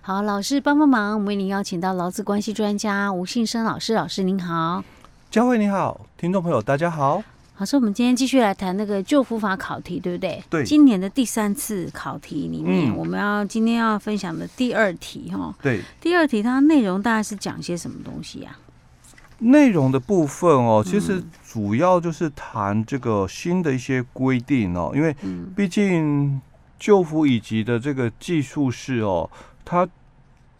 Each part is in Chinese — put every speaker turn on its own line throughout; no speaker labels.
好，老师帮帮忙，我们为您邀请到劳资关系专家吴信生老师，老师您好，
佳慧你好，听众朋友大家好。
老师，我们今天继续来谈那个旧服法考题，对不对？
对。
今年的第三次考题里面，
嗯、
我们要今天要分享的第二题哈。
对。
第二题它内容大概是讲些什么东西呀、啊？
内容的部分哦，其实主要就是谈这个新的一些规定哦，因为毕竟旧服以及的这个技术是哦，它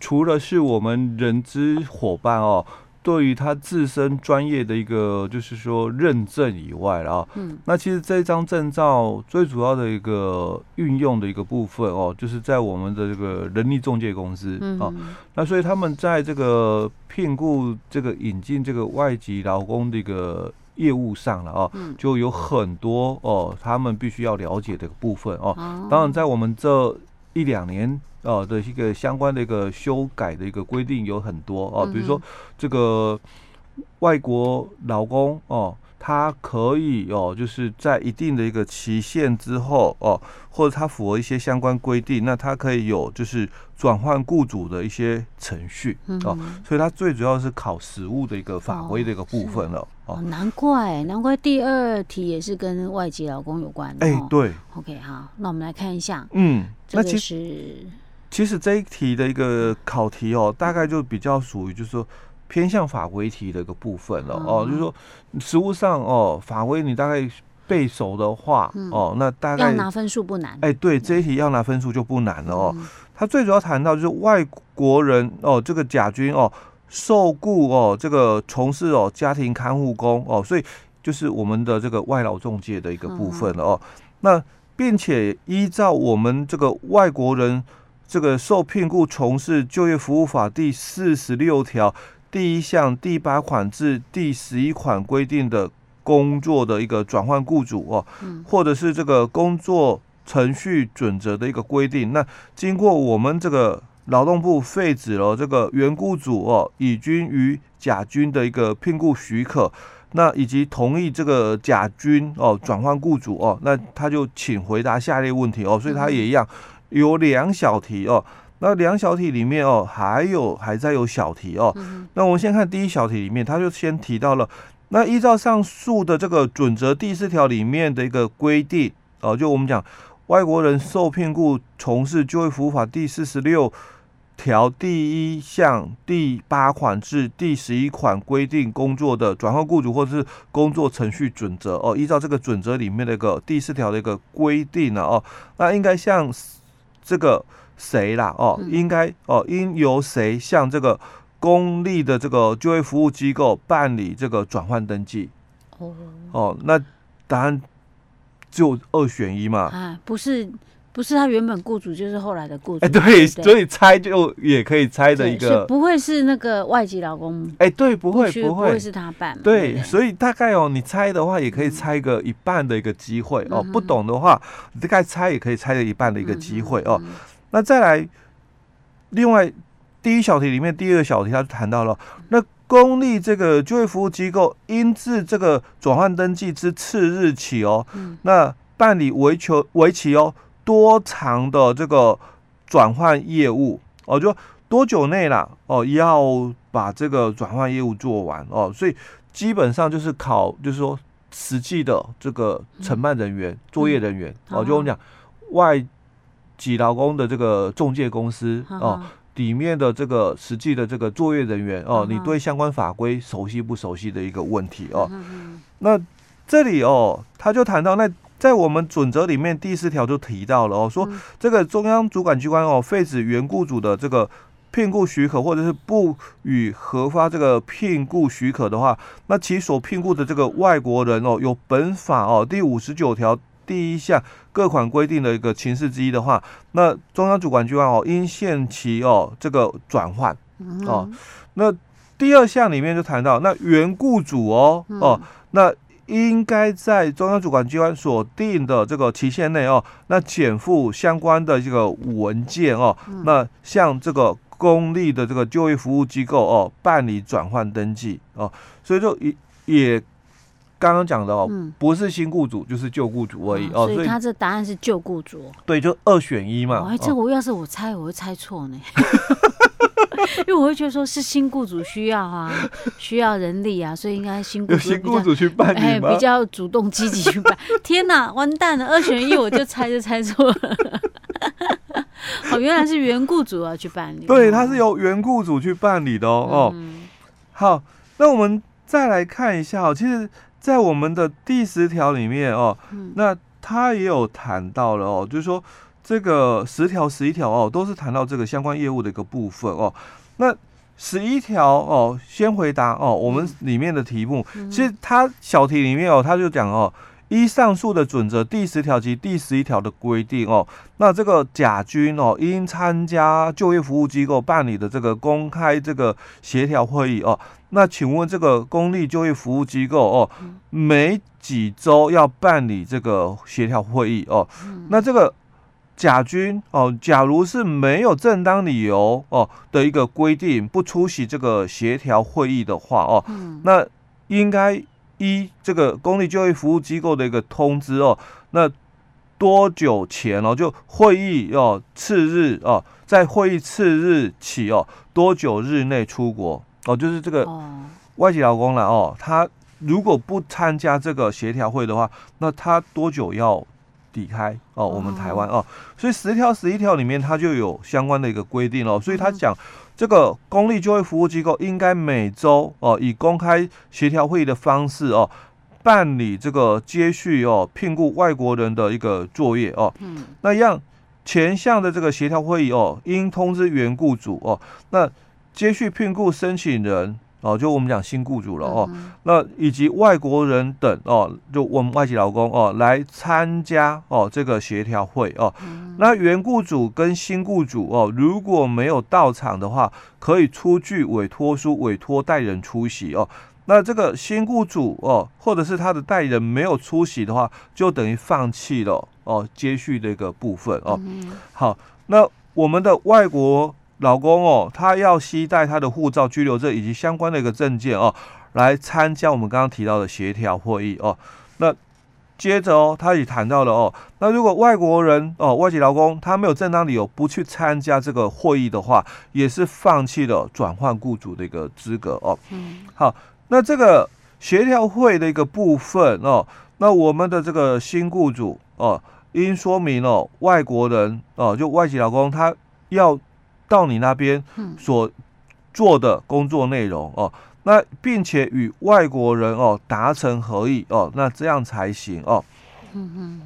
除了是我们人资伙伴哦。对于他自身专业的一个就是说认证以外啊，嗯，那其实这张证照最主要的一个运用的一个部分哦，就是在我们的这个人力中介公司啊，那所以他们在这个聘雇这个引进这个外籍劳工的一个业务上了啊，就有很多哦，他们必须要了解的部分哦。当然，在我们这一两年。哦的一个相关的一个修改的一个规定有很多哦，比如说这个外国劳工哦，他可以哦，就是在一定的一个期限之后哦，或者他符合一些相关规定，那他可以有就是转换雇主的一些程序哦，所以他最主要是考实务的一个法规的一个部分了哦。
难怪难怪第二题也是跟外籍劳工有关的。
哎，对。
OK，好，那我们来看一下，
嗯，
这个是。
其实这一题的一个考题哦，大概就比较属于就是说偏向法规题的一个部分了哦，就是说实务上哦，法规你大概背熟的话哦，那大概
要拿分数不难。
哎，对，这一题要拿分数就不难了哦。它最主要谈到就是外国人哦，这个甲军哦，受雇哦，这个从事哦家庭看护工哦，所以就是我们的这个外劳中介的一个部分了哦。那并且依照我们这个外国人。这个受聘雇从事就业服务法第四十六条第一项第八款至第十一款规定的工作的一个转换雇主哦，或者是这个工作程序准则的一个规定，那经过我们这个劳动部废止了这个原雇主哦乙军与甲军的一个聘雇许可，那以及同意这个甲军哦转换雇主哦，那他就请回答下列问题哦，所以他也一样。有两小题哦，那两小题里面哦，还有还在有小题哦。那我们先看第一小题里面，他就先提到了，那依照上述的这个准则第四条里面的一个规定哦，就我们讲外国人受聘雇从事就业服务法第四十六条第一项第八款至第十一款规定工作的转换雇主或者是工作程序准则哦，依照这个准则里面的一个第四条的一个规定呢哦，那应该像。这个谁啦？哦，应该哦，应由谁向这个公立的这个就业服务机构办理这个转换登记？哦哦，那答案就二选一嘛？
啊，不是，不是他原本雇主，就是后来的雇主。
哎，对，所以猜就也可以猜的一个，
不会是那个外籍劳工。
哎，对，不会，不
会，是他办。
对，所以大概哦，你猜的话也可以猜个一半的一个机会哦。不懂的话，你大概猜也可以猜个一半的一个机会哦。那再来，另外第一小题里面第二个小题，他就谈到了，那公立这个就业服务机构应自这个转换登记之次日起哦，那办理为求为期哦。多长的这个转换业务哦，就多久内啦哦，要把这个转换业务做完哦，所以基本上就是考，就是说实际的这个承办人员、作业人员哦，就我们讲外籍劳工的这个中介公司哦，里面的这个实际的这个作业人员哦，你对相关法规熟悉不熟悉的一个问题哦。那这里哦，他就谈到那。在我们准则里面第四条就提到了哦，说这个中央主管机关哦废止原雇主的这个聘雇许可，或者是不予核发这个聘雇许可的话，那其所聘雇的这个外国人哦，有本法哦第五十九条第一项各款规定的一个情事之一的话，那中央主管机关哦应限期哦这个转换哦。那第二项里面就谈到那原雇主哦哦那。应该在中央主管机关所定的这个期限内哦，那减负相关的这个文件哦，那向这个公立的这个就业服务机构哦办理转换登记哦，所以就也也刚刚讲的哦，
嗯、
不是新雇主就是旧雇主而已哦，
所以他这答案是旧雇主。
对，就二选一嘛。
哎，这我要是我猜，我会猜错呢。因为我会觉得说是新雇主需要啊，需要人力啊，所以应该新雇主
新雇主去办理
哎，比较主动积极去办。天哪，完蛋了，二选一我就猜就猜错了。哦，原来是原雇主要去办理。
对，他是由原雇主去办理的哦。
嗯、
哦，好，那我们再来看一下哦，其实，在我们的第十条里面哦，嗯、那他也有谈到了哦，就是说。这个十条、十一条哦，都是谈到这个相关业务的一个部分哦。那十一条哦，先回答哦，我们里面的题目，嗯、其实它小题里面哦，它就讲哦，依上述的准则，第十条及第十一条的规定哦，那这个甲军哦，应参加就业服务机构办理的这个公开这个协调会议哦。那请问这个公立就业服务机构哦，每几周要办理这个协调会议哦？那这个。甲军哦，假如是没有正当理由哦的一个规定不出席这个协调会议的话哦，嗯、那应该依这个公立就业服务机构的一个通知哦，那多久前哦就会议哦次日哦，在会议次日起哦多久日内出国哦，就是这个外籍劳工了哦，他如果不参加这个协调会的话，那他多久要？离开哦，我们台湾哦，所以十条、十一条里面它就有相关的一个规定哦，所以他讲这个公立就业服务机构应该每周哦以公开协调会议的方式哦办理这个接续哦聘雇外国人的一个作业哦，嗯，那样前项的这个协调会议哦应通知原雇主哦，那接续聘雇申请人。哦，就我们讲新雇主了哦，嗯、那以及外国人等哦，就我们外籍劳工哦来参加哦这个协调会哦，嗯、那原雇主跟新雇主哦如果没有到场的话，可以出具委托书，委托代理人出席哦。那这个新雇主哦，或者是他的代理人没有出席的话，就等于放弃了哦接续的一个部分哦。嗯、好，那我们的外国。老公哦，他要携带他的护照、居留证以及相关的一个证件哦，来参加我们刚刚提到的协调会议哦。那接着哦，他也谈到了哦，那如果外国人哦，外籍劳工他没有正当理由不去参加这个会议的话，也是放弃了转换雇主的一个资格哦。嗯。好，那这个协调会的一个部分哦，那我们的这个新雇主哦，应说明哦，外国人哦，就外籍劳工他要。到你那边所做的工作内容哦，那并且与外国人哦达成合意哦，那这样才行哦。嗯嗯。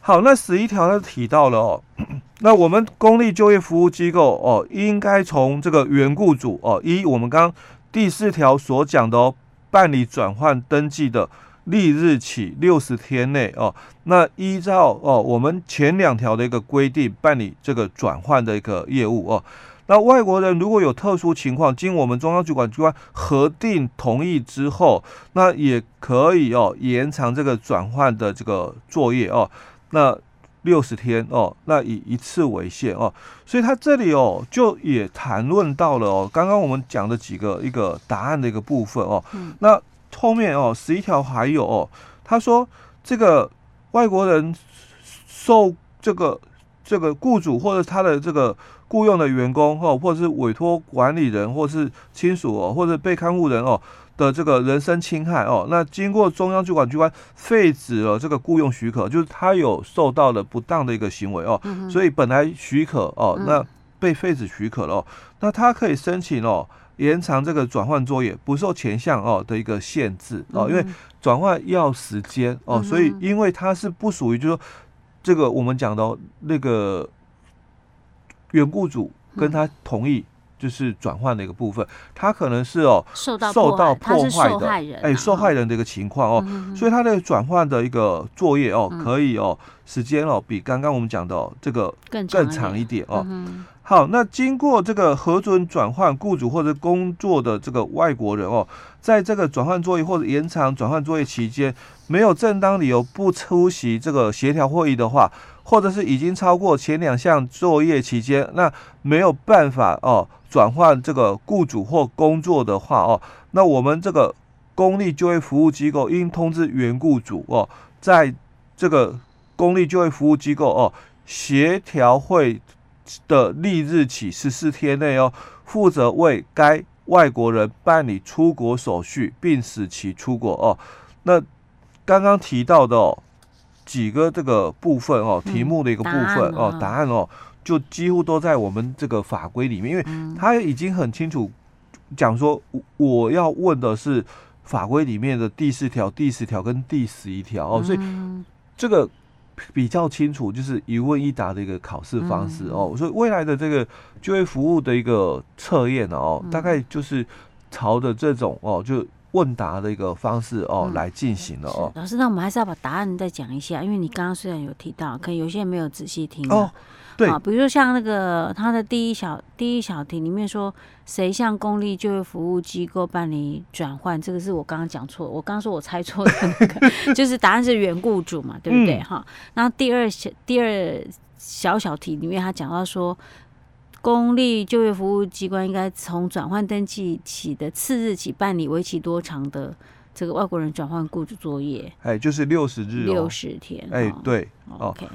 好，那十一条他提到了哦，那我们公立就业服务机构哦，应该从这个原雇主哦，一我们刚刚第四条所讲的哦，办理转换登记的。立日起六十天内哦，那依照哦我们前两条的一个规定办理这个转换的一个业务哦。那外国人如果有特殊情况，经我们中央主管机关核定同意之后，那也可以哦延长这个转换的这个作业哦。那六十天哦，那以一次为限哦。所以他这里哦就也谈论到了哦，刚刚我们讲的几个一个答案的一个部分哦。嗯。那后面哦，十一条还有哦，他说这个外国人受这个这个雇主或者他的这个雇佣的员工哦，或者是委托管理人，或者是亲属哦，或者被看护人哦的这个人身侵害哦，那经过中央主管机关废止了这个雇佣许可，就是他有受到了不当的一个行为哦，所以本来许可哦，那被废止许可了哦，那他可以申请哦。延长这个转换作业不受前项哦的一个限制哦，因为转换要时间哦，所以因为它是不属于就是说这个我们讲的那个原雇主跟他同意就是转换的一个部分，他可能是哦受到受到破坏的哎受害人的一个情况哦，所以他的转换的一个作业哦可以哦时间哦比刚刚我们讲的这个更更长一点哦。好，那经过这个核准转换雇主或者工作的这个外国人哦，在这个转换作业或者延长转换作业期间，没有正当理由不出席这个协调会议的话，或者是已经超过前两项作业期间，那没有办法哦转换这个雇主或工作的话哦，那我们这个公立就业服务机构应通知原雇主哦，在这个公立就业服务机构哦协调会的翌日起十四天内哦，负责为该外国人办理出国手续，并使其出国哦。那刚刚提到的哦几个这个部分哦，题目的一个部分哦，答案哦，就几乎都在我们这个法规里面，因为他已经很清楚讲说，我要问的是法规里面的第四条、第十条跟第十一条哦，所以这个。比较清楚，就是一问一答的一个考试方式哦，所以未来的这个就业服务的一个测验哦，大概就是朝着这种哦，就问答的一个方式哦来进行了哦。
老师，那我们还是要把答案再讲一下，因为你刚刚虽然有提到，可能有些人没有仔细听
哦。对，
比如说像那个他的第一小第一小题里面说，谁向公立就业服务机构办理转换，这个是我刚刚讲错，我刚刚说我猜错的那个，就是答案是原雇主嘛，对不对？哈、嗯，然后第二小第二小小题里面他讲到说，公立就业服务机关应该从转换登记起的次日起办理为期多长的这个外国人转换雇主作业？
哎，就是六十日、哦，
六十天。
哎，对
，OK。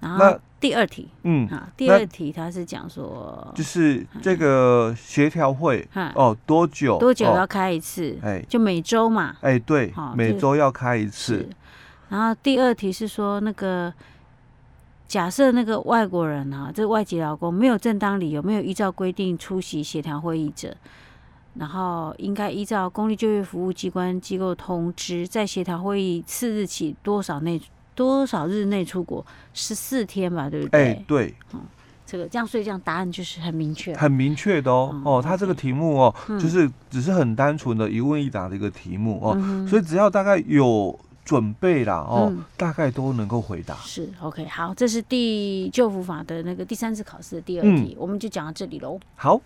然后第二题，
嗯，
啊，第二题他是讲说，
就是这个协调会哦，多久
多久要开一次？哎，就每周嘛，
哎，对，每周要开一次。
然后第二题是说，那个假设那个外国人啊，这个外籍劳工没有正当理由，没有依照规定出席协调会议者，然后应该依照公立就业服务机关机构通知，在协调会议次日起多少内？多少日内出国？十四天吧，对不对？哎、
欸，对，
嗯，这个这样，所以这样答案就是很明确，
很明确的哦。嗯、哦，他这个题目哦，嗯、就是只是很单纯的一问一答的一个题目哦，嗯、所以只要大概有准备啦哦，嗯、大概都能够回答。
是，OK，好，这是第救福法的那个第三次考试的第二题，嗯、我们就讲到这里喽。
好。